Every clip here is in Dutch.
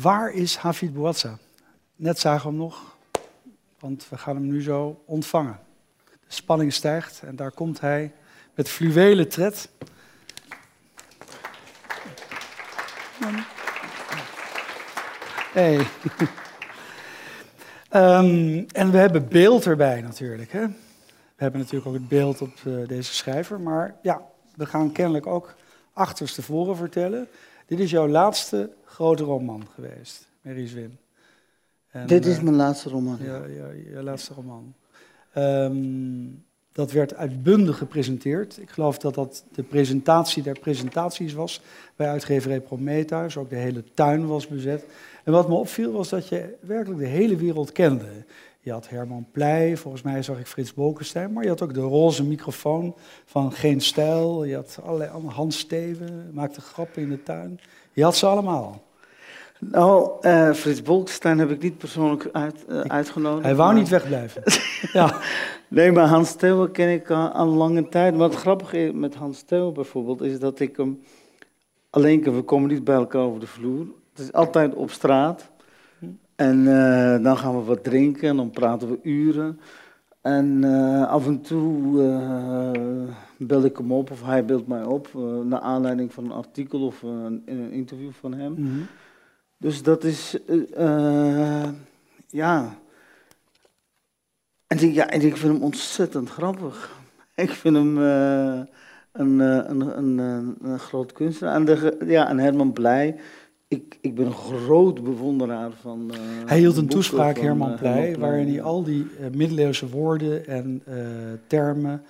Waar is Hafid Bouazza? Net zagen we hem nog, want we gaan hem nu zo ontvangen. De spanning stijgt en daar komt hij met fluwelen tred. Hey. Ehm, en we hebben beeld erbij natuurlijk. Hè? We hebben natuurlijk ook het beeld op uh, deze schrijver. Maar ja, we gaan kennelijk ook achterstevoren vertellen. Dit is jouw laatste grote roman geweest, Mary Zwin. En, Dit is uh, mijn laatste roman. Ja, ja, je laatste roman. Um, dat werd uitbundig gepresenteerd. Ik geloof dat dat de presentatie der presentaties was bij uitgeverij Prometheus. Ook de hele tuin was bezet. En wat me opviel was dat je werkelijk de hele wereld kende. Je had Herman Pleij, volgens mij zag ik Frits Bolkestein, maar je had ook de roze microfoon van Geen Stijl. Je had allerlei Hans Steven, maakte grappen in de tuin. Je had ze allemaal. Nou, uh, Frits Bolkestein heb ik niet persoonlijk uit, uh, uitgenodigd. Hij wou niet wegblijven. ja. Nee, maar Hans Theo ken ik al, al lange tijd. Wat grappig is met Hans Theo bijvoorbeeld, is dat ik hem alleen, we komen niet bij elkaar over de vloer. Het is altijd op straat. En uh, dan gaan we wat drinken en dan praten we uren. En uh, af en toe uh, bel ik hem op of hij belt mij op. naar aanleiding van een artikel of een, een interview van hem. Mm -hmm. Dus dat is, ja. En ik, ja, en ik vind hem ontzettend grappig. Ik vind hem een, een, een, een, groot kunstenaar. En, de, ja, en Herman Blij ik, ik ben een groot bewonderaar van. Uh, hij hield een toespraak, van, Herman Pleij, waarin hij al die uh, middeleeuwse woorden en termen.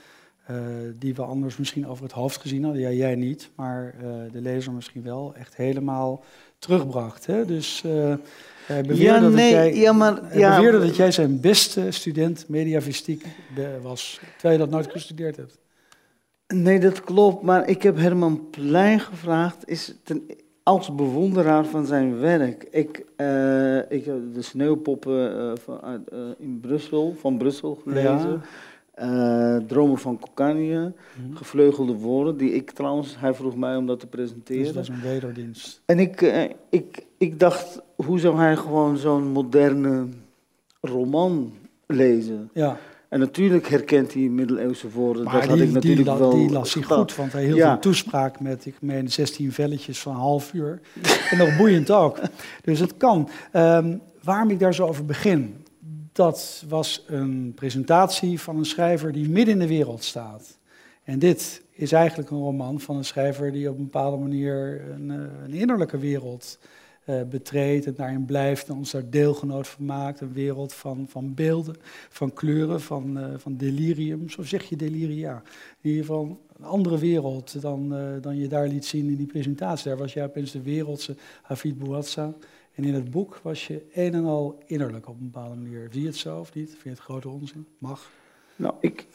die we anders misschien over het hoofd gezien hadden. Ja, jij niet, maar de lezer misschien wel. Echt helemaal terugbracht. Hè? Dus hij beweerde, ja, nee, dat, jij, ja, maar, ja, beweerde dat jij zijn beste student mediavistiek was. Terwijl je dat nooit gestudeerd hebt. Nee, dat klopt. Maar ik heb Herman Pleij gevraagd. Is ten, als bewonderaar van zijn werk. Ik, uh, ik heb de sneeuwpoppen uh, van, uh, in Brussel, van Brussel gelezen. Ja. Dromen van Cocagne, mm. gevleugelde woorden, die ik trouwens, hij vroeg mij om dat te presenteren. Dus dat is een wederdienst. En ik, ik, ik dacht, hoe zou hij gewoon zo'n moderne roman lezen? Ja. En natuurlijk herkent hij middeleeuwse woorden. Maar dat die, had ik natuurlijk die, wel die las hij goed, want hij hield ja. een toespraak met, ik meen, 16 velletjes van een half uur. en nog boeiend ook. Dus het kan. Um, waarom ik daar zo over begin, dat was een presentatie van een schrijver die midden in de wereld staat. En dit is eigenlijk een roman van een schrijver die op een bepaalde manier een, een innerlijke wereld uh, betreedt en daarin blijft en ons daar deelgenoot van maakt. Een wereld van, van beelden, van kleuren, van, uh, van delirium. Zo zeg je deliria. In ieder geval een andere wereld dan, uh, dan je daar liet zien in die presentatie. Daar was jij opeens de wereldse Hafid Bouazza. En in het boek was je een en al innerlijk op een bepaalde manier. Zie het zo of niet? Vind je het grote onzin? Mag. Nou, ik,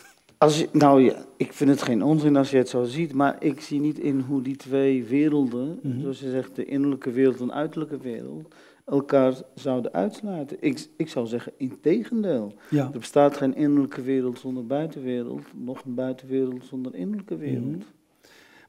als je, nou ja, ik vind het geen onzin als je het zo ziet, maar ik zie niet in hoe die twee werelden, mm -hmm. zoals je zegt, de innerlijke wereld en uiterlijke wereld, elkaar zouden uitsluiten. Ik, ik zou zeggen, in tegendeel. Ja. Er bestaat geen innerlijke wereld zonder buitenwereld, nog een buitenwereld zonder innerlijke wereld. Mm -hmm.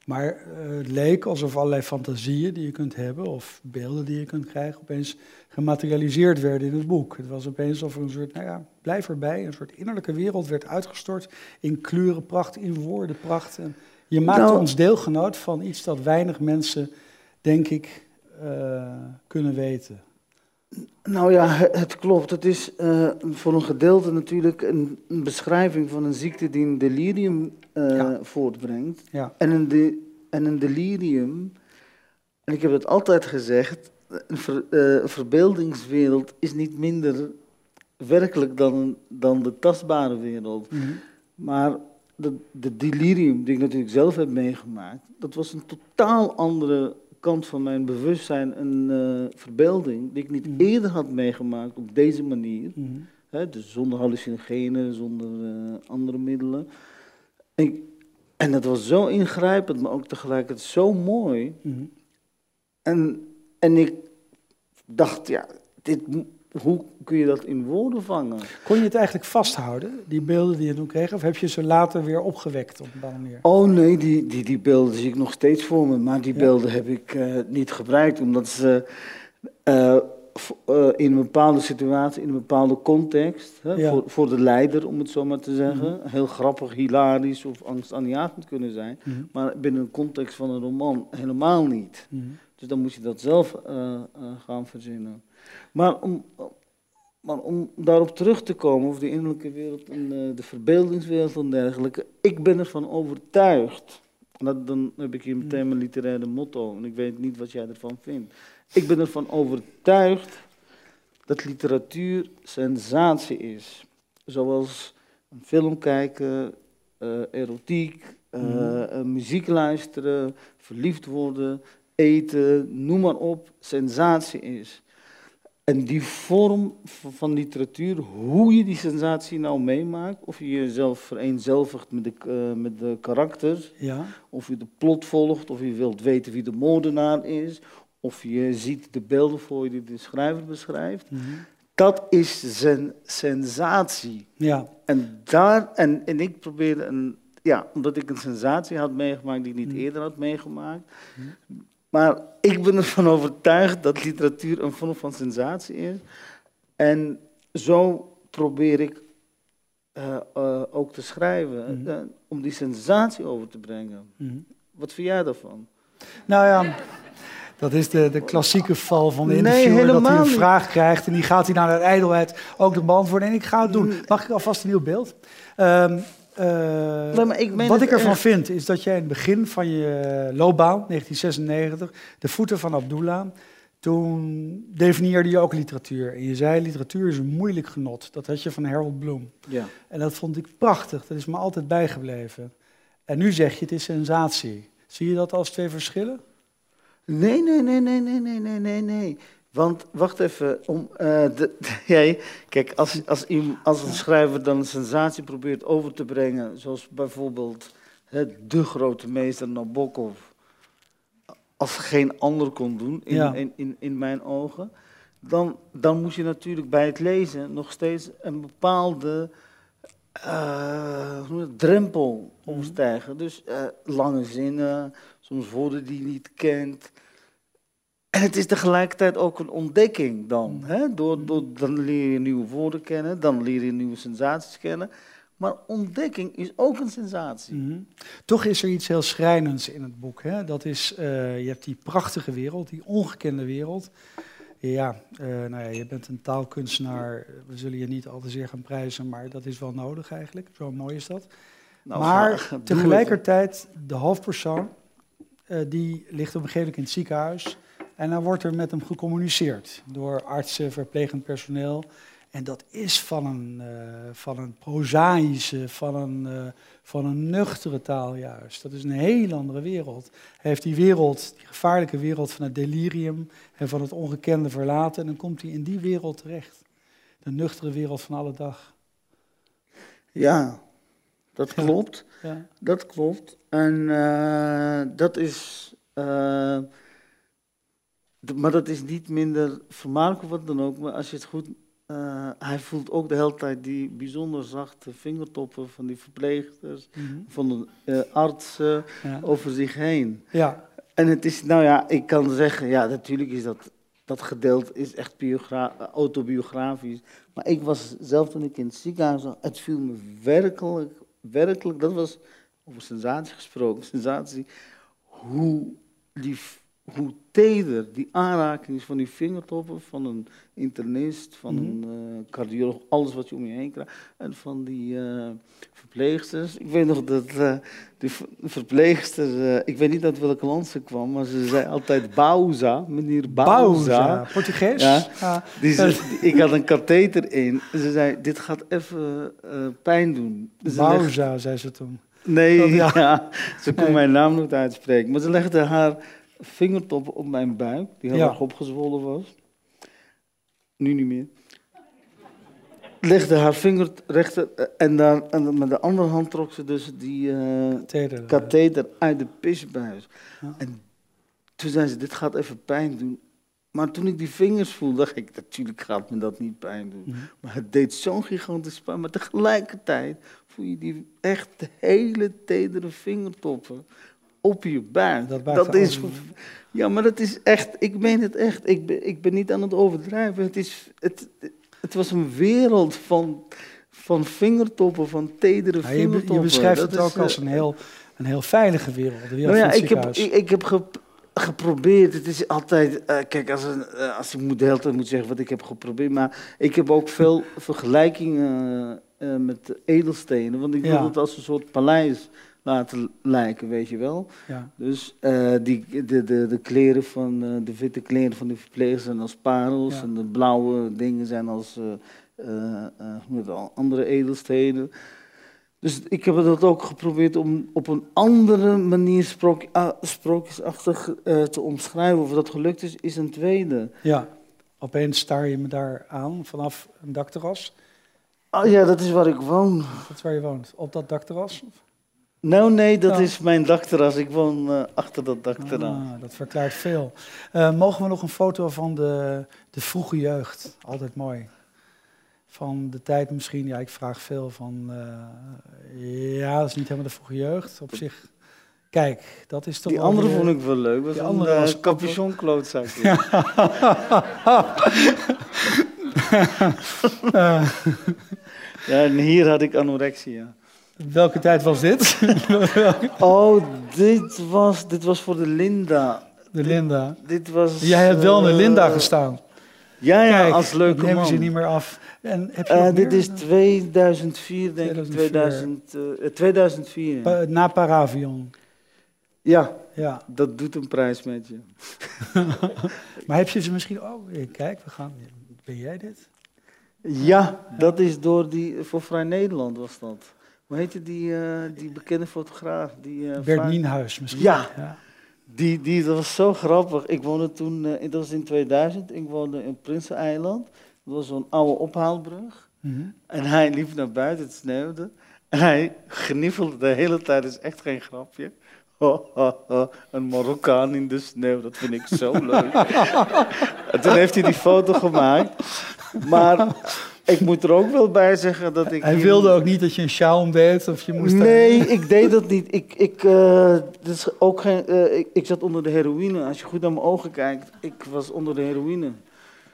Maar uh, het leek alsof allerlei fantasieën die je kunt hebben, of beelden die je kunt krijgen, opeens gematerialiseerd werden in het boek. Het was opeens alsof er een soort, nou ja, blijf erbij, een soort innerlijke wereld werd uitgestort in kleurenpracht, in woordenpracht. En je maakte nou, ons deelgenoot van iets dat weinig mensen, denk ik, uh, kunnen weten. Nou ja, het klopt. Het is uh, voor een gedeelte natuurlijk een, een, beschrijving van een ziekte die een delirium uh, ja. voortbrengt. Ja. En, een de, en een delirium, en ik heb het altijd gezegd, een, ver, uh, een verbeeldingswereld is niet minder werkelijk dan, dan de tastbare wereld. Mm -hmm. Maar de, de delirium, die ik natuurlijk zelf heb meegemaakt, dat was een totaal andere kant van mijn bewustzijn een uh, verbeelding die ik niet mm. eerder had meegemaakt op deze manier. Mm. Hè, dus zonder hallucinogenen, zonder uh, andere middelen. En, en dat was zo ingrijpend, maar ook tegelijkertijd zo mooi. Mm. En, en ik dacht, ja, dit, hoe kun je dat in woorden vangen? Kon je het eigenlijk vasthouden, die beelden die je toen kreeg? Of heb je ze later weer opgewekt op een bepaalde manier? Oh nee, die, die, die beelden zie ik nog steeds voor me. Maar die ja. beelden heb ik uh, niet gebruikt, omdat ze... Uh, in een bepaalde situatie, in een bepaalde context, hè, voor, voor de leider, om het zo maar te zeggen, mhm. heel grappig, hilarisch of angstaanjagend kunnen zijn, mhm. maar binnen een context van een roman helemaal niet. Mhm. Dus dan moet je dat zelf gaan verzinnen. Maar om, maar om daarop terug te komen, over de innerlijke wereld en de verbeeldingswereld en dergelijke, ik ben ervan overtuigd dat, dan heb ik hier meteen mijn literaire motto. En ik weet niet wat jij ervan vindt. Ik ben ervan overtuigd dat literatuur sensatie is. Zoals een film kijken, uh, erotiek, uh, muziek luisteren, verliefd worden, eten, noem maar op, sensatie is. En die vorm van literatuur, hoe je die sensatie nou meemaakt, of je jezelf vereenzelvigt met de, uh, met de karakters, ja. of je de plot volgt, of je wilt weten wie de moordenaar is, of je ziet de beelden voor je die de schrijver beschrijft, mhm. dat is zijn sensatie. Ja. En, daar, en, en ik probeerde een, ja, omdat ik een sensatie had meegemaakt die ik niet mhm. eerder had meegemaakt, mhm. Maar ik ben ervan overtuigd dat literatuur een vorm van sensatie is. En zo probeer ik uh, uh, ook te schrijven, mm -hmm. om die sensatie over te brengen. Mm -hmm. Wat vind jij daarvan? Nou ja, dat is de, de klassieke val van de interviewer, nee, dat hij een vraag krijgt en die gaat hij naar de ijdelheid ook de beantwoorden. En ik ga het doen. Mm. Mag ik alvast een nieuw beeld? Um, uh, ik wat ik ervan vind, is dat jij in het begin van je loopbaan, 1996, de voeten van Abdullah, toen definieerde je ook literatuur. En je zei, literatuur is een moeilijk genot. Dat had je van Harold Bloom. Ja. En dat vond ik prachtig, dat is me altijd bijgebleven. En nu zeg je, het is sensatie. Zie je dat als twee verschillen? Nee, nee, nee, nee, nee, nee, nee, nee, nee. Want wacht even, om, uh, de, jij, kijk, als, als, als een schrijver dan een sensatie probeert over te brengen, zoals bijvoorbeeld hè, de grote meester Nabokov, als geen ander kon doen, in, in, in, in, mijn ogen, dan, dan moet je natuurlijk bij het lezen nog steeds een bepaalde uh, drempel mhm. omstijgen. Dus uh, lange zinnen, soms woorden die je niet kent. En het is tegelijkertijd ook een ontdekking dan. Hè? Door, door, dan leer je nieuwe woorden kennen, dan leer je nieuwe sensaties kennen. Maar ontdekking is ook een sensatie. Mhm. Toch is er iets heel schrijnends in het boek. Hè? Dat is, uh, je hebt die prachtige wereld, die ongekende wereld. Ja, uh, nou ja, je bent een taalkunstenaar. We zullen je niet al te zeer gaan prijzen, maar dat is wel nodig eigenlijk. Zo mooi is dat. Nou, maar tegelijkertijd, de hoofdpersoon, uh, die ligt op een gegeven moment in het ziekenhuis. En dan wordt er met hem gecommuniceerd door artsen, verplegend personeel. En dat is van een, uh, van een prozaïsche, van een, uh, van een nuchtere taal juist. Dat is een heel andere wereld. Hij heeft die wereld, die gevaarlijke wereld van het delirium en van het ongekende verlaten. En dan komt hij in die wereld terecht. De nuchtere wereld van alle dag. Ja, dat klopt. Ja. Dat klopt. En uh, dat is maar dat is niet minder vermakelijk of wat dan ook. Maar als je het goed. Uh, hij voelt ook de hele tijd die bijzonder zachte vingertoppen van die verpleegsters, mhm. van de uh, artsen over zich heen. Ja. En het is, nou ja, ik kan zeggen, ja, natuurlijk is dat, dat gedeelte is echt autobiografisch. Maar ik was zelf toen ik in het ziekenhuis zag, het viel me werkelijk, werkelijk, dat was over sensatie gesproken, sensatie, hoe lief hoe teder die aanraking is van die vingertoppen van een internist, van een uh, cardioloog, alles wat je om je heen krijgt. En van die uh, verpleegsters. Ik weet nog dat uh, die verpleegster, ik weet niet uit welke land ze kwam, maar ze zei altijd Bauza, meneer Bauza. Portugees? Ja. Ah. Die, ik had een katheter in. En ze zei, dit gaat even pijn doen. Bauza, zei ze toen. Nee, ja. ze kon mijn naam niet uitspreken. Maar ze legde haar vingertop op mijn buik, die heel erg opgezwollen was. Nu niet meer. Legde haar vinger rechter en, dan, en met de andere hand trok ze dus die uh, katheter uit de pisbuis. En toen zei ze, dit gaat even pijn doen. Maar toen ik die vingers voelde, dacht ik, natuurlijk gaat me dat niet pijn doen. Mhm. Maar het deed zo'n gigantisch pijn. Maar tegelijkertijd voel je die echt hele tedere vingertoppen op je buik. Dat, dat is, ja, maar dat is echt, ik meen het echt. Ik ben, ik ben niet aan het overdrijven. Het, is, het, het was een wereld van, van vingertoppen, van tedere ja, vingertoppen. Je, beschrijft het ook als een heel, een heel veilige wereld. De wereld nou ja, ik heb, ik, ik, heb geprobeerd. Het is altijd, uh, kijk, als, een, uh, als ik moet de hele tijd moet zeggen wat ik heb geprobeerd. Maar ik heb ook veel vergelijkingen uh, met edelstenen. Want ik wil het als een soort paleis laten lijken, weet je wel. Ja. Dus die, de, de, de kleren van, de witte kleren van de verplegers zijn als parels. En de blauwe dingen zijn als andere edelstenen. Dus ik heb dat ook geprobeerd om op een andere manier sprook, uh, sprookjesachtig te omschrijven. Of dat gelukt is, is een tweede. Ja, opeens staar je me daar aan vanaf een dakterras. Oh ja, dat is waar ik woon. Dat is waar je woont, op dat dakterras? Nou nee, dat is mijn dakterras. Ik woon uh, achter dat dakterras. Ah, dat verklaart veel. mogen we nog een foto van de, de vroege jeugd? Altijd mooi van de tijd misschien. Ja, ik vraag veel van. Uh, ja, dat is niet helemaal de vroege jeugd. Op zich. Kijk, dat is toch. Die andere vond ik wel leuk. Was die andere een, was capuchon klootzak. Ja, en hier had ik anorexia. Welke tijd was dit? oh, dit was, dit was voor de Linda. De Linda. Dit was, Jij hebt wel een Linda gestaan. Ja, ja, als leuke man. nemen ze niet meer af. En heb je uh, dit is 2004, denk 2004. ik. 2000, uh, 2004. Pa na Paravion. Ja, ja, dat doet een prijs met je. maar heb je ze misschien... Oh, kijk, we gaan... Ben jij dit? Ja, dat is door die... Voor Vrij Nederland was dat. Hoe heette die, uh, die bekende fotograaf? Die, uh, Bert Nienhuis misschien. Ja, ja. Die, die, dat was zo grappig. Ik woonde toen, uh, dat was in 2000, ik woonde in Prinseneiland. Dat was zo'n oude ophaalbrug. Mm -hmm. En hij liep naar buiten, het sneeuwde. En hij gniffelde de hele tijd, dat is echt geen grapje. Ho, ho, ho, een Marokkaan in de sneeuw, dat vind ik zo leuk. en toen heeft hij die foto gemaakt. Maar ik moet er ook wel bij zeggen dat ik... Hij wilde ook niet dat je een sjaal deed of je moest... Nee, ik deed dat niet. Ik, ik, uh, is ook geen, uh, ik, ik, zat onder de heroïne. Als je goed naar mijn ogen kijkt, ik was onder de heroïne.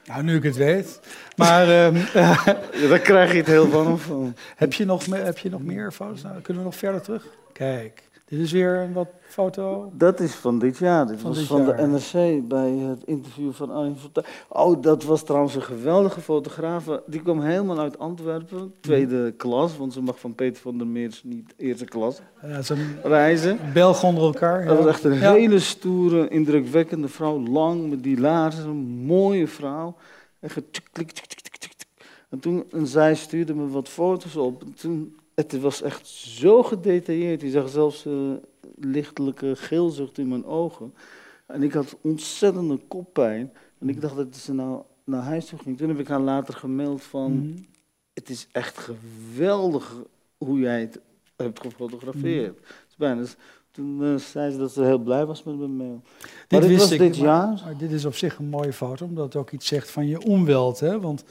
Nou, nu ik het weet. Maar... um, ja, daar krijg je het heel van. heb, je nog, heb je nog meer foto's? Nou, kunnen we nog verder terug? Kijk. Dit is weer een wat foto. Dat is van dit jaar. Dit was van de NRC bij het interview van Arjen Fortuyn. Oh, dat was trouwens een geweldige fotograaf. Die kwam helemaal uit Antwerpen, tweede mhm. klas, want ze mag van Peter van der Meers niet eerste klas ja, reizen. Belg onder elkaar. Dat was echt een hele stoere, indrukwekkende vrouw, lang met die laarzen, een mooie vrouw. En, en toen en zij stuurde me wat foto's op. En toen het was echt zo gedetailleerd. Je zag zelfs uh, lichtelijke geelzucht in mijn ogen. En ik had ontzettende koppijn. En ik dacht dat ze nou naar huis toe ging. Toen heb ik haar later gemaild van... Mhm. Het is echt geweldig hoe jij het hebt gefotografeerd. Mm. Dus toen uh, zei ze dat ze heel blij was met mijn mail. Dit, dit was dit jaar. Maar, dit is op zich een mooie foto, omdat het ook iets zegt van je omweld. Hè? Want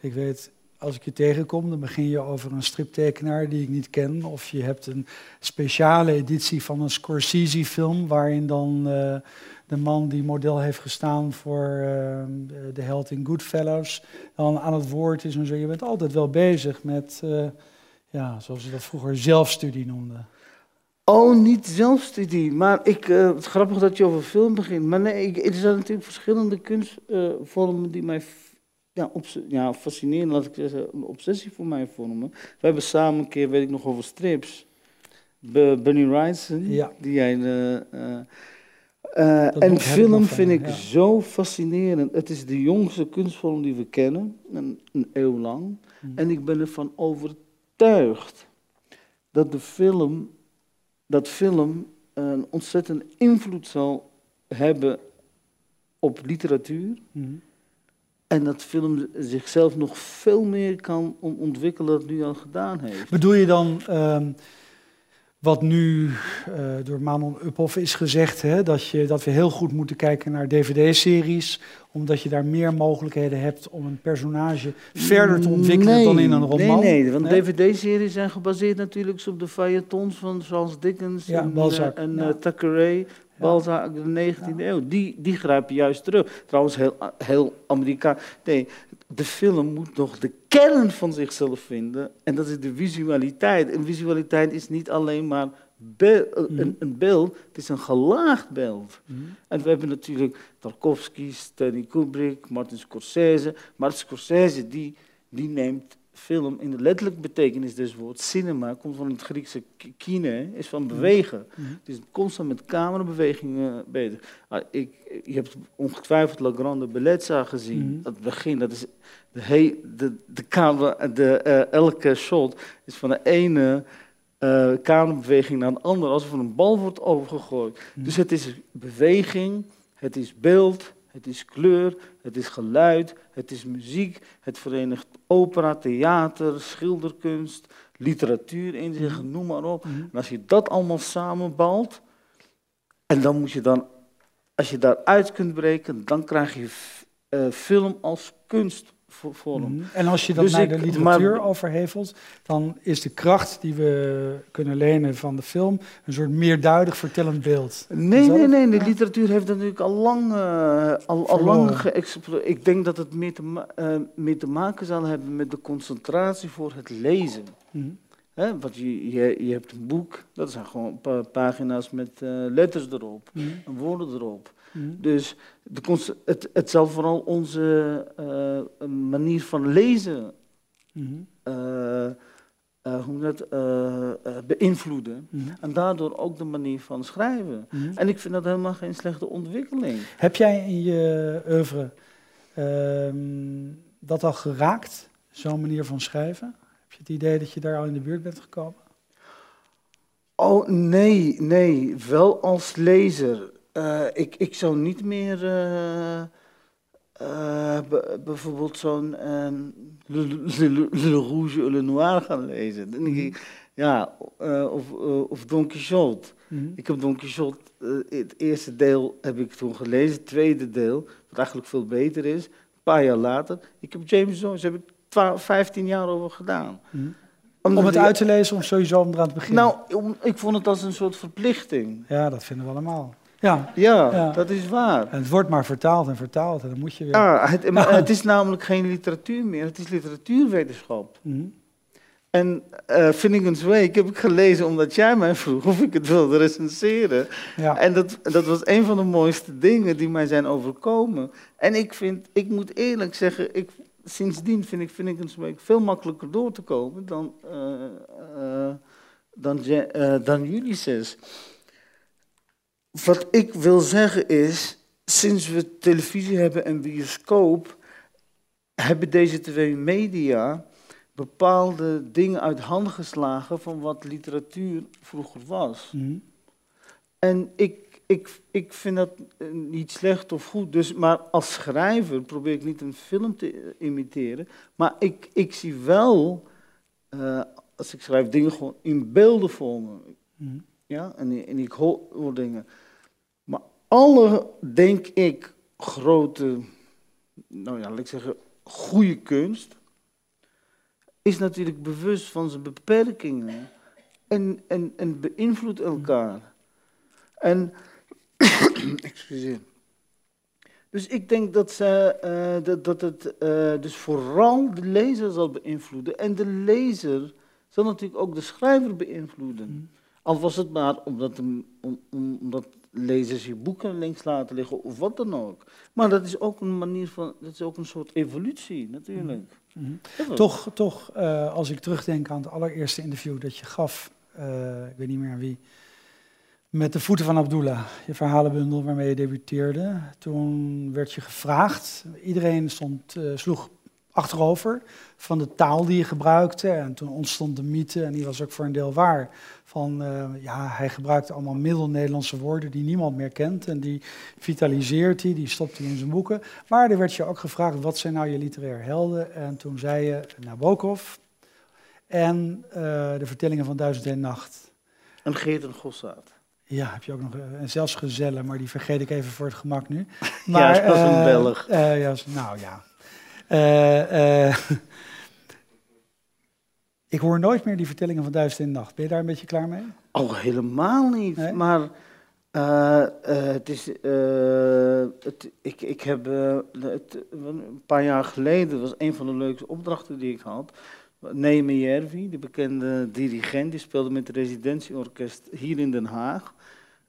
ik weet, als ik je tegenkom, dan begin je over een striptekenaar die ik niet ken. Of je hebt een speciale editie van een Scorsese-film, waarin dan uh, de man die model heeft gestaan voor uh, de held in Goodfellas dan aan het woord is en zo. Je bent altijd wel bezig met, uh, ja, zoals ze dat vroeger zelfstudie noemden. Oh, niet zelfstudie. Maar ik, het is grappig dat je over film begint. Maar nee, ik, er zijn natuurlijk verschillende kunstvormen die mij ja, ja, fascinerend, laat ik zeggen, een obsessie voor mij vormen. We hebben samen een keer, weet ik nog, over strips. Bunny Wrightson, ja. die jij... Uh, uh, en film vind ik zo fascinerend. Het is de jongste kunstvorm die we kennen, een, een eeuw lang. Hmm. En ik ben ervan overtuigd dat de film, dat film een ontzettend invloed zal hebben op literatuur. Hmm. En dat film zichzelf nog veel meer kan ontwikkelen dan het nu al gedaan heeft. Bedoel je dan, um, wat nu uh, door Manon Uphoff is gezegd, hè, dat, je, dat we heel goed moeten kijken naar dvd-series, omdat je daar meer mogelijkheden hebt om een personage verder te ontwikkelen dan in een roman. Nee, nee, want dvd-series zijn gebaseerd natuurlijk op de feuilletons van Charles Dickens ja, en, Balzac. En ja. Thackeray. Balzac, de 19e eeuw. Die, die grijpen juist terug. Trouwens, heel, heel Amerikaans. Nee, de film moet nog de kern van zichzelf vinden. En dat is de visualiteit. En visualiteit is niet alleen maar mhm. een, een, beeld, het is een gelaagd beeld. Mhm. En we hebben natuurlijk Tarkovsky, Stanley Kubrick, Martin Scorsese. Maar Scorsese die, die neemt film in de letterlijke betekenis des woord cinema komt van het Griekse kine, is van bewegen. Mm -hmm. Het is constant met camerabewegingen bezig. Ah, ik, je hebt ongetwijfeld La Grande Bellezza gezien. Mm -hmm. Dat begin, dat is de, he, de, de camera, de, uh, elke shot is van de ene uh, camerabeweging naar een andere, alsof er een bal wordt overgegooid. Mm -hmm. Dus het is beweging, het is beeld, het is kleur, het is geluid, het is muziek, het verenigt opera, theater, schilderkunst, literatuur in zich, mm. noem maar op. Mm. En als je dat allemaal samenbalt, en dan moet je dan, als je daaruit kunt breken, dan krijg je uh, film als kunst Mm En als je dat dus naar de literatuur maar, overhevelt, dan is de kracht die we kunnen lenen van de film een soort meerduidig vertellend beeld. Nee, nee, nee. De literatuur heeft natuurlijk al lang, uh, al, al lang geëxploreerd. Ik denk dat het meer te, uh, te, maken zal hebben met de concentratie voor het lezen. Mm He, want je, je, je, hebt een boek, dat zijn gewoon pagina's met uh, letters erop mm en woorden erop. Mm. Dus de, het, het zal vooral onze uh, manier van lezen mm. uh, hoe dat, beïnvloeden. Mm. En daardoor ook de manier van schrijven. En ik vind dat helemaal geen slechte ontwikkeling. Heb jij in je oeuvre ehm, dat al geraakt, zo'n manier van schrijven? Heb je het idee dat je daar al in de buurt bent gekomen? Oh, nee, nee. Wel als lezer. Uh, ik, ik zou niet meer uh, uh, bijvoorbeeld zo'n le, le, le, Rouge ou le Noir gaan lezen. -hmm. Ja, of, of Don Quixote. Mm -hmm. Ik heb Don Quixote, het eerste deel heb ik toen gelezen, het tweede deel, wat eigenlijk veel beter is, een paar jaar later. Ik heb James Jones, heb ik 12, 15 jaar over gedaan. Mm -hmm. Om, om het uit te lezen of sowieso om eraan te beginnen? Nou, om, ik vond het als een soort verplichting. Ja, dat vinden we allemaal. Ja. Ja, ja, dat is waar. En het wordt maar vertaald en vertaald en dan moet je weer... Ja, het, het is namelijk geen literatuur meer, het is literatuurwetenschap. Mm -hmm. En uh, Finnegan's Wake heb ik gelezen omdat jij mij vroeg of ik het wilde recenseren. Ja. En dat, dat was een van de mooiste dingen die mij zijn overkomen. En ik vind, ik moet eerlijk zeggen, ik, sindsdien vind ik Finnegan's Wake veel makkelijker door te komen dan, uh, uh, dan, dan Ulysses. Wat ik wil zeggen is, sinds we televisie hebben en bioscoop, hebben deze twee media bepaalde dingen uit handen geslagen van wat literatuur vroeger was. Mm. En ik, ik, ik vind dat eh, niet slecht of goed. Dus, maar als schrijver probeer ik niet een film te imiteren. Maar ik, ik zie wel, uh, als ik schrijf, dingen gewoon in beelden voor me. Mm. Ja, en, en ik hoor, dingen. Maar alle, denk ik, grote, nou ja, laat ik zeggen, goede kunst, is natuurlijk bewust van zijn beperkingen en, en, en beïnvloedt elkaar. En, excuseer. Dus ik denk dat, ze, uh, dat, dat het uh, dus vooral de lezer zal beïnvloeden. En de lezer zal natuurlijk ook de schrijver beïnvloeden. Al was het maar omdat, om, om, omdat lezers je boeken links laten liggen of wat dan ook. Maar dat is ook een manier van, dat is ook een soort evolutie natuurlijk. Mm -hmm. Toch, toch uh, als ik terugdenk aan het allereerste interview dat je gaf, uh, ik weet niet meer aan wie, met de voeten van Abdullah, je verhalenbundel waarmee je debuteerde. Toen werd je gevraagd, iedereen stond, uh, sloeg achterover van de taal die je gebruikte. En toen ontstond de mythe, en die was ook voor een deel waar, van uh, ja, hij gebruikte allemaal middel-Nederlandse woorden die niemand meer kent. En die vitaliseert hij, die stopt hij in zijn boeken. Maar er werd je ook gevraagd, wat zijn nou je literaire helden? En toen zei je Nabokov en uh, de vertellingen van Duizend en Nacht. En Geert en Gossaat. Ja, heb je ook nog. En zelfs Gezellen, maar die vergeet ik even voor het gemak nu. Maar, ja, dat is een Belg. ja, nou ja. ik hoor nooit meer die vertellingen van Duizend in de Nacht. Ben je daar een beetje klaar mee? Oh, helemaal niet. Maar uh, het is, uh, het, ik, ik heb het, een paar jaar geleden, was een van de leukste opdrachten die ik had. Neeme Jervi, de bekende dirigent, die speelde met het residentieorkest hier in Den Haag.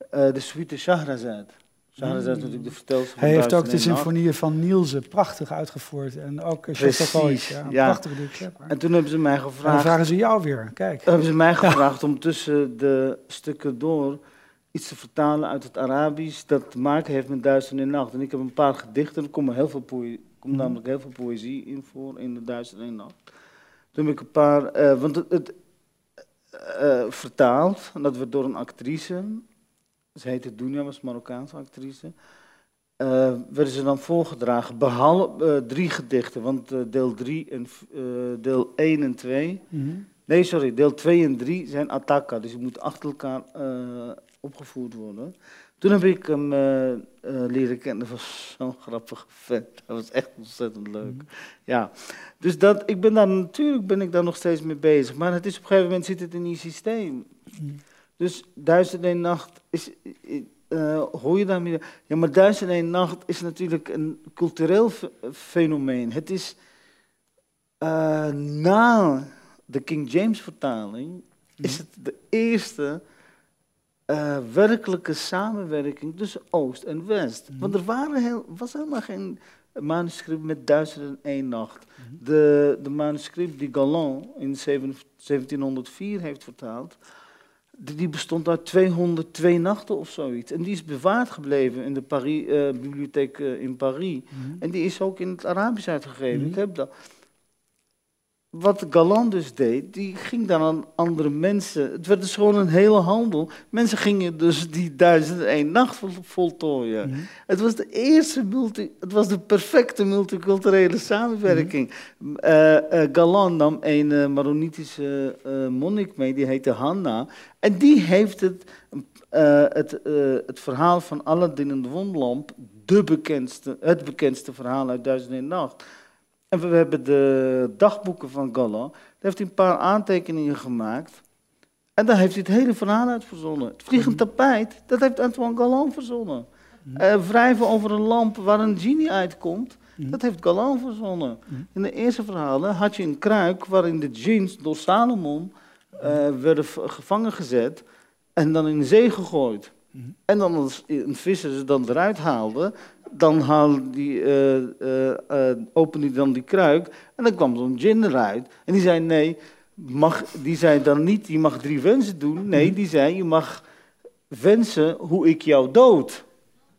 de suite Shahrazad. Is natuurlijk de vertelster Hij heeft ook de symfonieën van Nielsen prachtig uitgevoerd. En ook Shostakovich. Ja, ja. Prachtige En toen hebben ze mij gevraagd... En dan vragen ze jou weer, kijk. Hebben ze mij gevraagd om tussen de stukken door iets te vertalen uit het Arabisch dat te maken heeft met Duizend in Nacht. En ik heb een paar gedichten, er komt, heel veel poëzie, komt mhm. namelijk heel veel poëzie in voor in de Duizend in Nacht. Toen heb ik een paar, uh, want het, het uh, vertaald, en dat werd door een actrice, ze heette Dunia, was Marokkaanse actrice. Uh, werden ze dan voorgedragen, behalve drie gedichten, want deel, drie en, deel 1 en 2, mm -hmm. nee sorry, deel 2 en 3 zijn attacca, dus je moet achter elkaar opgevoerd worden. Toen heb ik hem uh, uh, leren kennen. Dat was zo'n grappige vet. Dat was echt ontzettend leuk. Mhm. Ja. Dus dat, ik ben daar natuurlijk ben ik daar nog steeds mee bezig. Maar het is op een gegeven moment zit het in die systeem. Mhm. Dus Duizend en Nacht is. Uh, hoor je daarmee? Ja, maar Duizend en Nacht is natuurlijk een cultureel fenomeen. Het is na de King James vertaling. Is mhm. het de eerste uh, werkelijke samenwerking tussen Oost en West. Mhm. Want er waren heel, was helemaal geen manuscript met duizend en één nacht. Mhm. De, de manuscript die Galland in 1704 heeft vertaald, die bestond uit 202 nachten of zoiets. En die is bewaard gebleven in de Paris, uh, bibliotheek uh, in Paris. Mhm. En die is ook in het Arabisch uitgegeven. Ik heb dat wat Galant dus deed, die ging dan aan andere mensen. Het werd dus gewoon een hele handel. Mensen gingen dus die duizend één nacht voltooien. Mhm. Het was de eerste multi, het was de perfecte multiculturele samenwerking. Mm Galant nam een uh, Maronitische monnik mee, die heette Hanna. En die heeft het, het, het verhaal van Aladdin en de Wondlamp, de bekendste, het bekendste verhaal uit Duizend één Nacht en we hebben de dagboeken van Galland. Daar heeft hij een paar aantekeningen gemaakt. En daar heeft hij het hele verhaal uit verzonnen. Het vliegend mhm. tapijt, dat heeft Antoine Galland verzonnen. Uh, wrijven over een lamp waar een genie uitkomt, mhm. dat heeft Galland verzonnen. In de eerste verhalen had je een kruik waarin de jeans door Salomon uh, werden gevangen gezet en dan in de zee gegooid. En dan als een visser ze dan eruit haalde, dan haalde die, uh, uh, opende hij dan die kruik en dan kwam zo'n gin eruit. En die zei, nee, mag, die zei dan niet, je mag drie wensen doen. Nee, die zei, je mag wensen hoe ik jou dood.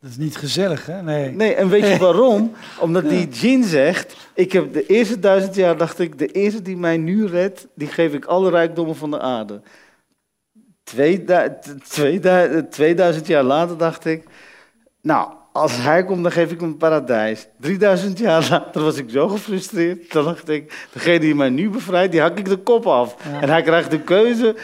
Dat is niet gezellig, hè? Nee. Nee, en weet je waarom? Omdat die gin zegt, ik heb de eerste duizend jaar, dacht ik, de eerste die mij nu redt, die geef ik alle rijkdommen van de aarde. 2000 jaar later dacht ik, nou, als hij komt, dan geef ik hem een paradijs. 3000 jaar later was ik zo gefrustreerd. Dan dacht ik, degene die mij nu bevrijdt, die hak ik de kop af. En hij krijgt de keuze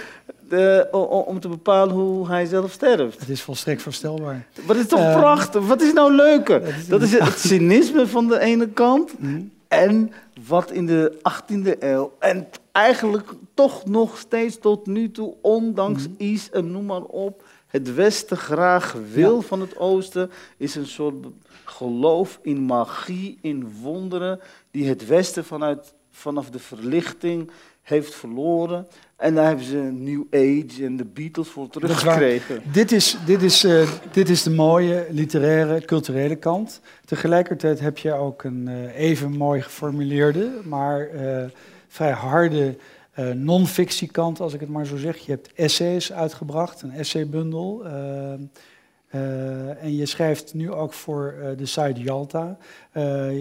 de, om te bepalen hoe hij zelf sterft. Het is volstrekt voorstelbaar. Maar het is toch uh, prachtig? Wat is nou leuker? Dat is, het cynisme van de ene kant. Mhm. En wat in de 18e eeuw en eigenlijk toch nog steeds tot nu toe, ondanks mm iets en noem maar op, het Westen graag wil van het Oosten, is een soort geloof in magie, in wonderen, die het Westen vanuit, vanaf de verlichting heeft verloren. En daar hebben ze New Age en de Beatles voor teruggekregen. Dit is, dit, is, uh, dit is de mooie literaire, culturele kant. Tegelijkertijd heb je ook een uh, even mooi geformuleerde, maar uh, vrij harde uh, non-fictiekant, als ik het maar zo zeg. Je hebt essays uitgebracht, een essaybundel. Uh, en je schrijft nu ook voor de site Yalta.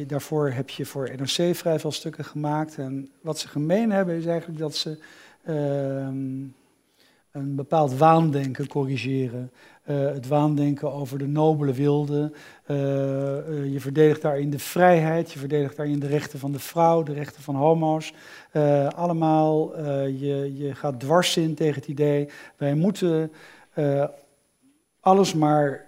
daarvoor heb je voor NRC vrij veel stukken gemaakt. En wat ze gemeen hebben is eigenlijk dat ze ehm, een bepaald waandenken corrigeren. het waandenken over de nobele wilde. je verdedigt daarin de vrijheid, je verdedigt daarin de rechten van de vrouw, de rechten van homo's. Allemaal, je, je gaat dwars in tegen het idee, wij moeten alles maar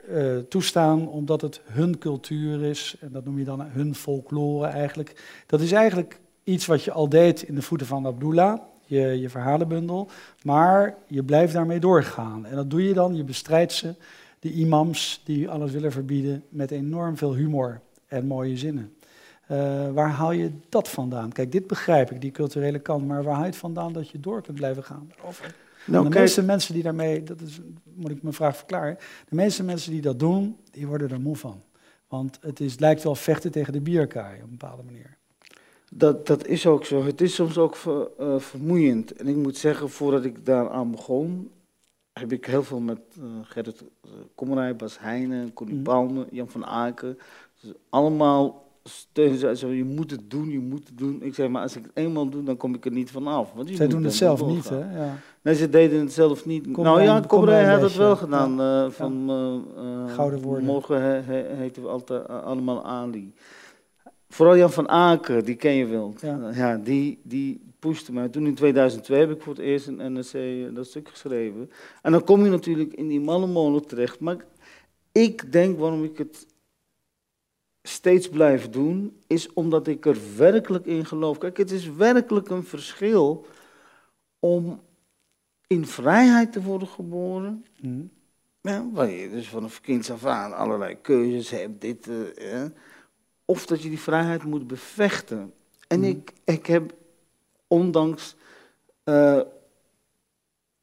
toestaan omdat het hun cultuur is. En dat noem je dan hun folklore eigenlijk. Dat is eigenlijk iets wat je al deed in de voeten van Abdullah, je, je verhalenbundel. Maar je blijft daarmee doorgaan. En dat doe je dan, je bestrijdt ze, de imams die alles willen verbieden, met enorm veel humor en mooie zinnen. Uh, waar haal je dat vandaan? Kijk, dit begrijp ik, die culturele kant, maar waar haal je het vandaan dat je door kunt blijven gaan? Nou, de meeste mensen die daarmee, dat is, moet ik mijn vraag verklaren, de meeste mensen die dat doen, die worden er moe van. Want het, is, lijkt wel vechten tegen de bierkaai op een bepaalde manier. Dat, dat is ook zo. Het is soms ook ver, uh, vermoeiend. En ik moet zeggen, voordat ik daaraan begon, heb ik heel veel met uh, Gerrit Kommerij, Bas Heijnen, Connie mm. Palme, Jan van Aken. Dus allemaal ze. Je moet het doen, je moet het doen. Ik zeg, maar als ik het eenmaal doe, dan kom ik er niet vanaf. Want Zij doen het zelf niet, hè? Ja. Nee, ze deden het zelf niet. nou ja, Komrij had het wel gedaan. Ja. Uh, van, ja. uh, Gouden woorden. Morgen he, he, heten we altijd allemaal Ali. Vooral Jan van Aken, die ken je wel. Ja. ja, die, die pushte mij. Toen in 2002 heb ik voor het eerst een NRC dat stuk geschreven. En dan kom je natuurlijk in die mannenmolen terecht. Maar ik denk waarom ik het steeds blijf doen, is omdat ik er werkelijk in geloof. Kijk, het is werkelijk een verschil om in vrijheid te worden geboren. Mm. Ja, waar je dus vanaf kinds af aan allerlei keuzes hebt, dit, uh, of dat je die vrijheid moet bevechten. En mm-hmm. ik, ik heb, ondanks uh,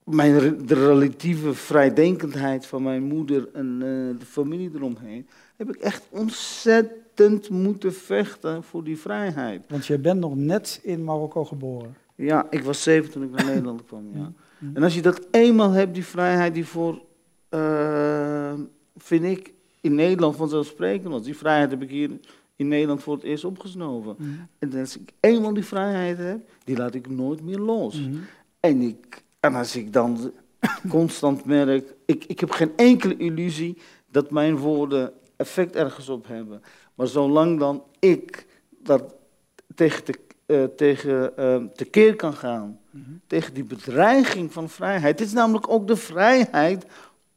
mijn, de relatieve vrijdenkendheid van mijn moeder en uh, de familie eromheen, heb ik echt ontzettend moeten vechten voor die vrijheid. Want je bent nog net in Marokko geboren. Ja, ik was zeven toen ik naar Nederland kwam. Ja. En als je dat eenmaal hebt, die vrijheid die voor, uh, vind ik, in Nederland vanzelfsprekend was. Die vrijheid heb ik hier in Nederland voor het eerst opgesnoven. Mm. En als ik eenmaal die vrijheid heb, die laat ik nooit meer los. Mm. En, ik, en als ik dan constant merk, ik, ik heb geen enkele illusie dat mijn woorden effect ergens op hebben. Maar zolang dan ik dat tegen te, uh, tegen, uh, tekeer kan gaan, mm -hmm. tegen die bedreiging van vrijheid. Het is namelijk ook de vrijheid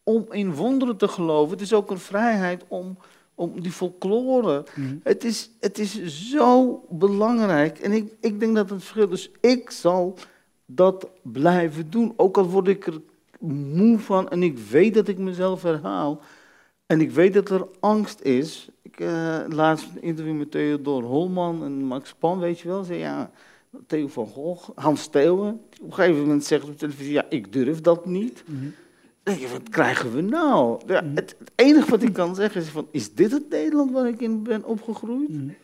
om in wonderen te geloven. Het is ook een vrijheid om, om die folklore. Mm -hmm. het, is, het is zo belangrijk. En ik, ik denk dat het verschil Dus ik zal dat blijven doen. Ook al word ik er moe van en ik weet dat ik mezelf herhaal. En ik weet dat er angst is. Ik uh, laatst een interview met Theodor Holman en Max Pan, weet je wel. Zei ja, Theo van Gogh, Hans Steeuwen. Op een gegeven moment zegt op televisie, ja, ik durf dat niet. Mm -hmm. denk je, wat krijgen we nou? Ja, -hmm. het, het, enige wat ik kan zeggen is van, is dit het Nederland waar ik in ben opgegroeid? Mm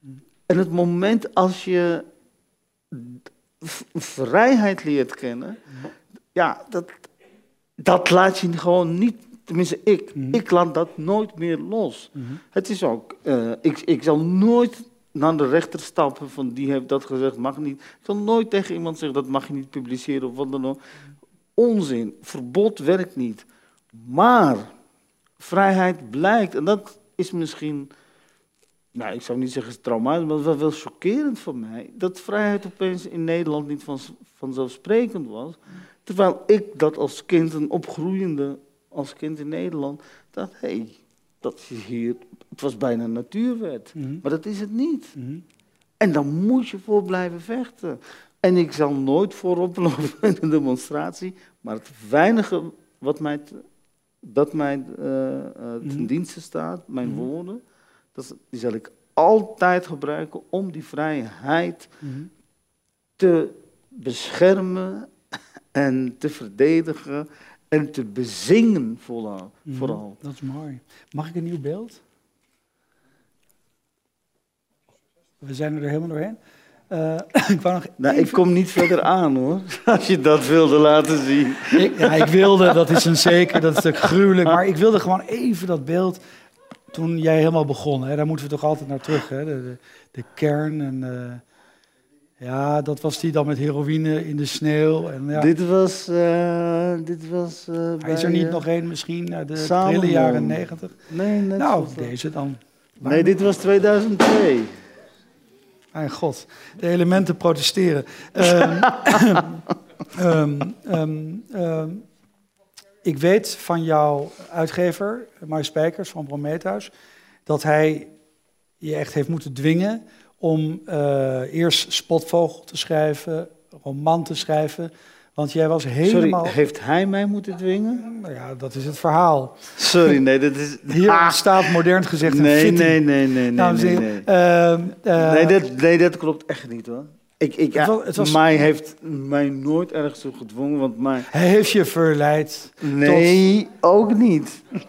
-hmm. En het moment als je vrijheid leert kennen, ja, dat, dat laat je gewoon niet Tenminste, ik. Mm -hmm. Ik laat dat nooit meer los. Mm -hmm. Het is ook, uh, ik, ik zal nooit naar de rechter stappen van die heeft dat gezegd, mag niet. Ik zal nooit tegen iemand zeggen dat mag je niet publiceren of wat dan ook. Onzin. Verbod werkt niet. Maar vrijheid blijkt, en dat is misschien, nou ik zou niet zeggen traumatisch, maar wel wel chockerend voor mij, dat vrijheid opeens in Nederland niet van, vanzelfsprekend was. Terwijl ik dat als kind een opgroeiende als kind in Nederland, dat hé, hey, dat is hier, het was bijna natuurwet. Mm -hmm. Maar dat is het niet. Mm -hmm. En dan moet je voor blijven vechten. En ik zal nooit voorop lopen in een demonstratie, maar het weinige wat mij, dat mij uh, uh, ten mm -hmm. dienste staat, mijn woorden, dat, die zal ik altijd gebruiken om die vrijheid te beschermen en te verdedigen en te bezingen vooral. vooral. dat is mooi. Mag ik een nieuw beeld? We zijn er helemaal doorheen. Uh, ik, nog nou, ik kom niet verder aan hoor, als je dat wilde laten zien. Ik, ja, ik wilde, dat is een zeker, dat is natuurlijk gruwelijk. Maar ik wilde gewoon even dat beeld, toen jij helemaal begon, hè, daar moeten we toch altijd naar terug. Hè, de, de, de kern en... Ja, dat was die dan met heroïne in de sneeuw. En, ja. Dit was... Uh, dit was uh, is er niet nog één misschien uit de prille jaren negentig? Nee, net Nou, deze dan. Nee, dit was 2002. Mijn god, de elementen protesteren. um, um, um, ik weet van jouw uitgever, Mark Spijkers van Prometheus, dat hij je echt heeft moeten dwingen om uh, eerst Spotvogel te schrijven, roman te schrijven. Want jij was helemaal... Sorry, heeft hij mij moeten dwingen? Nou ja, dat is het verhaal. Sorry, nee, dat is... Hier ah. staat modern gezegd een nee, nee, nee, nee, nee, nee, nee. Uh, uh, nee, dat, nee, dat klopt echt niet hoor. Ik, ik, het was, het was... Mij heeft mij nooit ergens toe gedwongen, want mij... Hij heeft je verleid Nee, ook niet.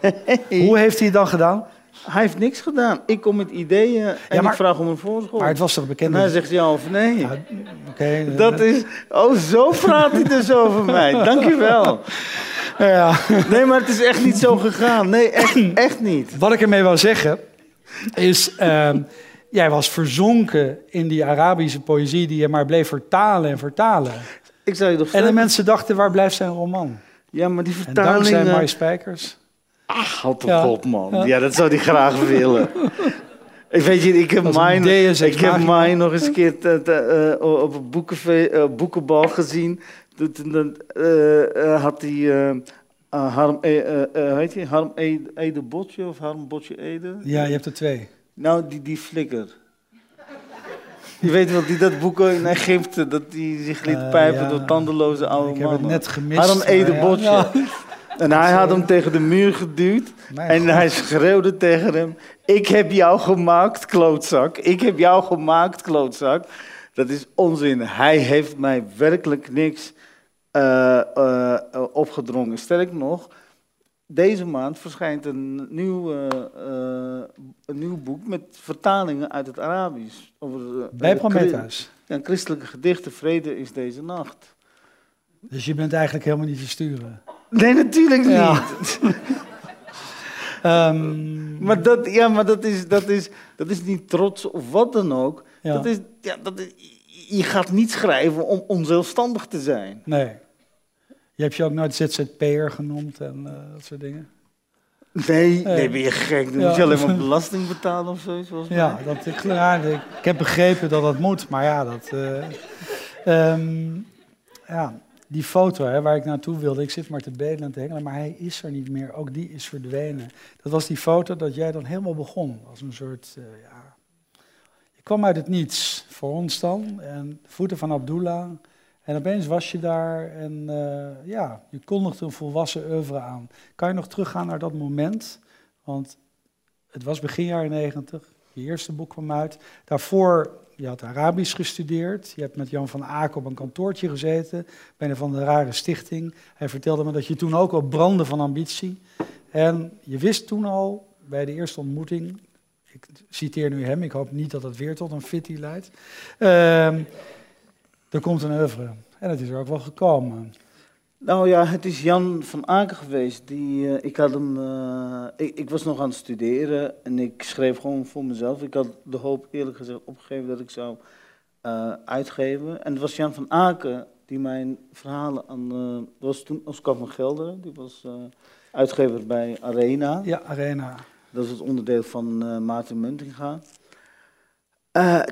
Nee. Hoe heeft hij het dan gedaan? Hij heeft niks gedaan. Ik kom met ideeën en ik vraag om een voorschot. Maar het was toch bekend? En hij zegt ja of nee. Ja, okay, dat is... Oh, zo praat hij dus over mij. Dankjewel. Ja. Nee, maar het is echt niet zo gegaan. Nee, echt, echt niet. Wat ik ermee wou zeggen is... Uh, jij was verzonken in die Arabische poëzie die je maar bleef vertalen en vertalen. Ik zou je toch En de mensen dachten, waar blijft zijn roman? Ja, maar die vertalingen... En dankzij Mike Spijkers... Ach, houd toch op, man. Ja. dat zou hij graag willen. Ik weet je, ik heb mij, ik heb nog eens een keer te, te, uh, op een boekenve, uh, boekenbal gezien. Toen uh, had hij Harm, heet hij, Harm Ede, Ede Botje of Harm Botje Ede? Ja, je hebt er twee. Nou, die, die flikker. Je weet wel, die dat boek in Egypte, dat die zich liet pijpen door tandeloze oude mannen. Ik heb het net gemist. Harm Ede Botje. En hij had hem tegen de muur geduwd. en hij schreeuwde tegen hem: Ik heb jou gemaakt, klootzak. Ik heb jou gemaakt, klootzak. Dat is onzin. Hij heeft mij werkelijk niks uh, uh, opgedrongen. Sterk nog, deze maand verschijnt een nieuw, uh, een nieuw boek met vertalingen uit het Arabisch. Over, Bij Prometheus. Een christelijke gedichten, Vrede is deze nacht. Dus je bent eigenlijk helemaal niet te sturen? Nee, natuurlijk niet. um, maar dat, ja, maar dat is, dat, is, dat is niet trots of wat dan ook. Ja. Dat is, ja, dat is, je gaat niet schrijven om onzelfstandig te zijn. Nee. Je hebt je ook nooit ZZP'er genoemd en uh, dat soort dingen? Nee, nee, ben je gek? Dan moet je alleen maar belasting betalen of zoiets? Ja, dat, ik, ja, ik, heb begrepen dat dat moet, maar ja, dat... Uh, um, ja die foto hè, waar ik naartoe wilde, ik zit maar te bedelen en te hengelen, maar hij is er niet meer. Ook die is verdwenen. Dat was die foto dat jij dan helemaal begon. Als een soort, uh, ja... Je kwam uit het niets, voor ons dan. En voeten van Abdullah. En opeens was je daar en uh, ja, je kondigde een volwassen oeuvre aan. Kan je nog teruggaan naar dat moment? Want het was begin jaren negentig, eerste boek kwam uit. Daarvoor je had Arabisch gestudeerd. Je hebt met Jan van Aken op een kantoortje gezeten. Bij een van de rare stichting. Hij vertelde me dat je toen ook al brandde van ambitie. En je wist toen al bij de eerste ontmoeting. Ik citeer nu hem, ik hoop niet dat het weer tot een fitty leidt. Uh, er komt een oeuvre. En dat is er ook wel gekomen. Nou ja, het is Jan van Aken geweest. Die, uh, ik, had hem, uh, ik, ik, was nog aan het studeren en ik schreef gewoon voor mezelf. Ik had de hoop eerlijk gezegd opgegeven dat ik zou uh, uitgeven. En het was Jan van Aken die mijn verhalen aan... dat was toen Oscar van Gelderen, die was uitgever bij Arena. Ja, Arena. Dat is het onderdeel van Maarten Muntinga.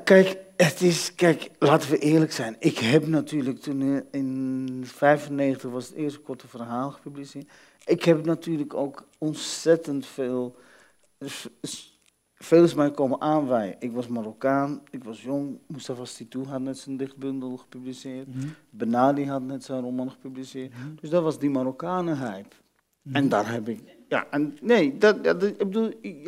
kijk, het is, kijk, laten we eerlijk zijn. Ik heb natuurlijk toen in 1995 was het eerste korte verhaal gepubliceerd. Ik heb natuurlijk ook ontzettend veel. Veel is mij komen aanwaaien. Ik was Marokkaan, ik was jong. Mustafa Stitou had net zijn dichtbundel gepubliceerd. Mm Benali had net zijn roman gepubliceerd. Mhm. Dus dat was die Marokkanen-hype. En daar heb ik ja, en nee, dat, dat, ik bedoel, ik,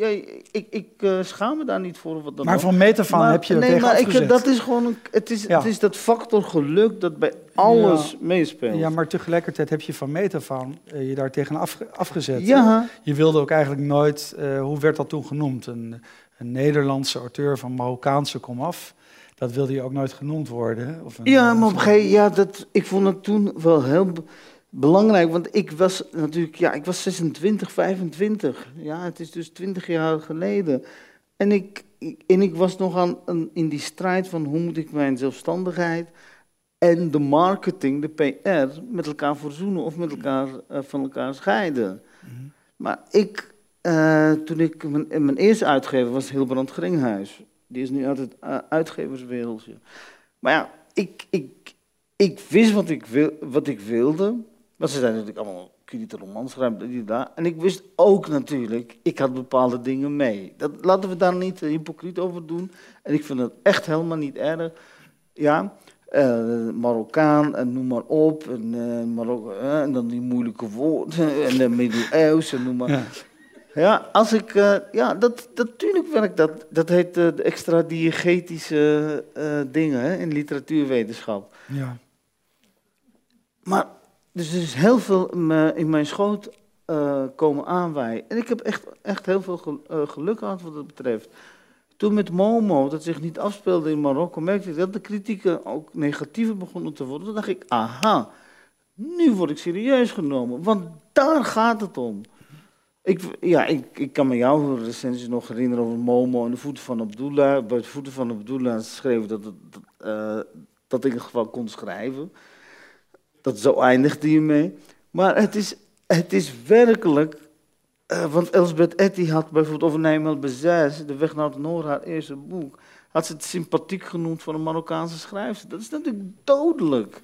ik, ik uh, schaam me daar niet voor. Wat dan maar van meter van heb je Nee, maar ik, dat is gewoon, een, het, is, het is dat factor geluk dat bij alles meespeelt. Ja, maar tegelijkertijd heb je van meter van uh, je daar tegen af, afgezet. Ja. Je wilde ook eigenlijk nooit, uh, hoe werd dat toen genoemd? Een, een Nederlandse auteur van Marokkaanse komaf. Dat wilde je ook nooit genoemd worden. Of een, ja, maar op een gegeven ja, dat, ik vond het toen wel heel belangrijk, want ik was natuurlijk, ja, ik was 26, 25. Ja, het is dus 20 jaar geleden. En ik, en ik was nog aan, in die strijd van hoe moet ik mijn zelfstandigheid en de marketing, de PR, met elkaar verzoenen of met elkaar uh, van elkaar scheiden. Mhm. Maar ik, uh, toen ik, mijn, mijn, eerste uitgever was Hilbrand Gringhuis. Die is nu uit het uh, uitgeverswereldje. Maar ja, ik, ik, ik wist wat ik, wil, wat ik wilde. Want ze zijn natuurlijk allemaal kritieke romans. En ik wist ook natuurlijk, ik had bepaalde dingen mee. Dat, laten we daar niet hypocriet over doen. En ik vind het echt helemaal niet erg. Ja, uh, Marokkaan en noem maar op. En, uh, Marokko, uh, en dan die moeilijke woorden en de middeleeuwse, noem maar. Ja. ja, als ik, ja, dat, natuurlijk werkt dat. Dat heet de extra diegetische dingen hè, in literatuurwetenschap. Ja. Maar dus er is heel veel in mijn schoot komen aanwaaien. En ik heb echt, echt heel veel geluk gehad wat dat betreft. Toen met Momo, dat zich niet afspeelde in Marokko, merkte ik dat de kritieken ook negatiever begonnen te worden. Toen dacht ik, aha, nu word ik serieus genomen, want daar gaat het om. Ik, ja, ik, ik kan me jouw recensies nog herinneren over Momo en de voeten van Abdullah. Bij de voeten van Abdullah schreef dat, dat, uh, dat ik ieder geval kon schrijven. Dat zo eindigde je mee. Maar het is, het is werkelijk uh, want Elsbeth Etty had bijvoorbeeld over Nijmel Bezes, De Weg naar het Noorden, haar eerste boek, had ze het sympathiek genoemd voor een Marokkaanse schrijfster. Dat is natuurlijk dodelijk.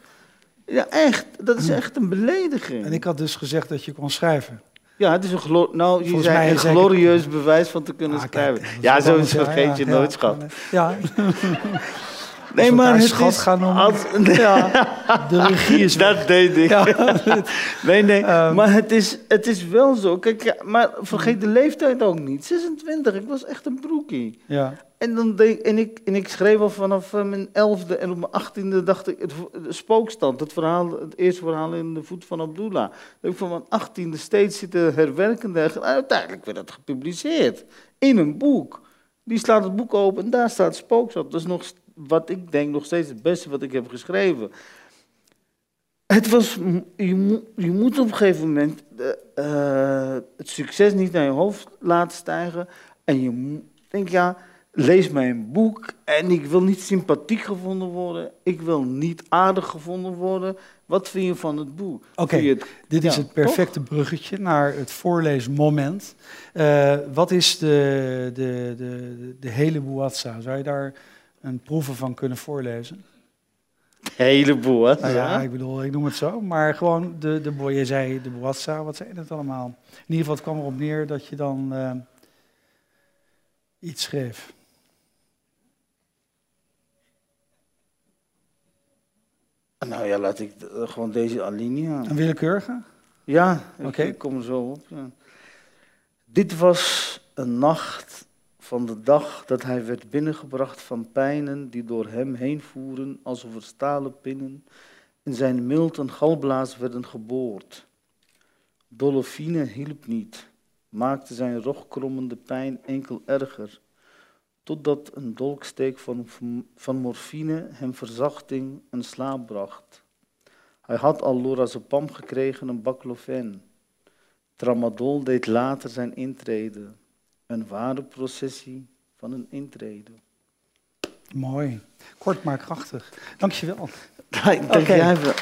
Ja, echt. Dat is echt een belediging. En ik had dus gezegd dat je kon schrijven. Ja, het is een, nou, je zei een glorieus bewijs van te kunnen ah, schrijven. ja, zo vergeet je nooit, schat. Ja. Nee, maar het is... gaan ja, de regie is Dat deed ik. Ja. nee, nee. Um, maar het is, het is wel zo. Kijk, ja, maar vergeet de leeftijd ook niet. 26, ik was echt een broekie. Ja. En, dan deed, en, ik, en ik schreef al vanaf eh, mijn elfde en op mijn achttiende dacht ik... Het, de spookstand, het, verhaal, het eerste verhaal in de voet van Abdullah. Dat ik van mijn achttiende steeds zitten herwerken. En uiteindelijk werd het gepubliceerd. In een boek. Die slaat het boek open en daar staat spookstand. Dat is nog wat ik denk nog steeds het beste wat ik heb geschreven. Het was, je, je moet op een gegeven moment uh, het succes niet naar je hoofd laten stijgen. En je denkt, ja, lees mijn boek en ik wil niet sympathiek gevonden worden. Ik wil niet aardig gevonden worden. Wat vind je van het boek? Oké, dit is het perfecte bruggetje naar het voorleesmoment. Uh, wat is de, de, de, de hele Boatsa? Zou je daar een proeven van kunnen voorlezen. heleboel, hè? Nou ja, ik bedoel, ik noem het zo. Maar gewoon de, de je zei de boassa, wat zijn het allemaal? In ieder geval, het kwam erop neer dat je dan uh, iets schreef. Nou ja, laat ik gewoon deze alinea. Een willekeurige? Ja, oké. Ik kom er zo op. Ja. Dit was een nacht van de dag dat hij werd binnengebracht van pijnen die door hem heen voeren alsof er stalen pinnen in zijn mild en galblaas werden geboord. Dolofine hielp niet, maakte zijn rogkrommende pijn enkel erger, totdat een dolksteek van, van morfine hem verzachting en slaap bracht. Hij had al lorazepam gekregen en baclofen. Tramadol deed later zijn intrede een ware processie van een intrede. Mooi. Kort maar krachtig. Dankjewel. Okay. jij wel.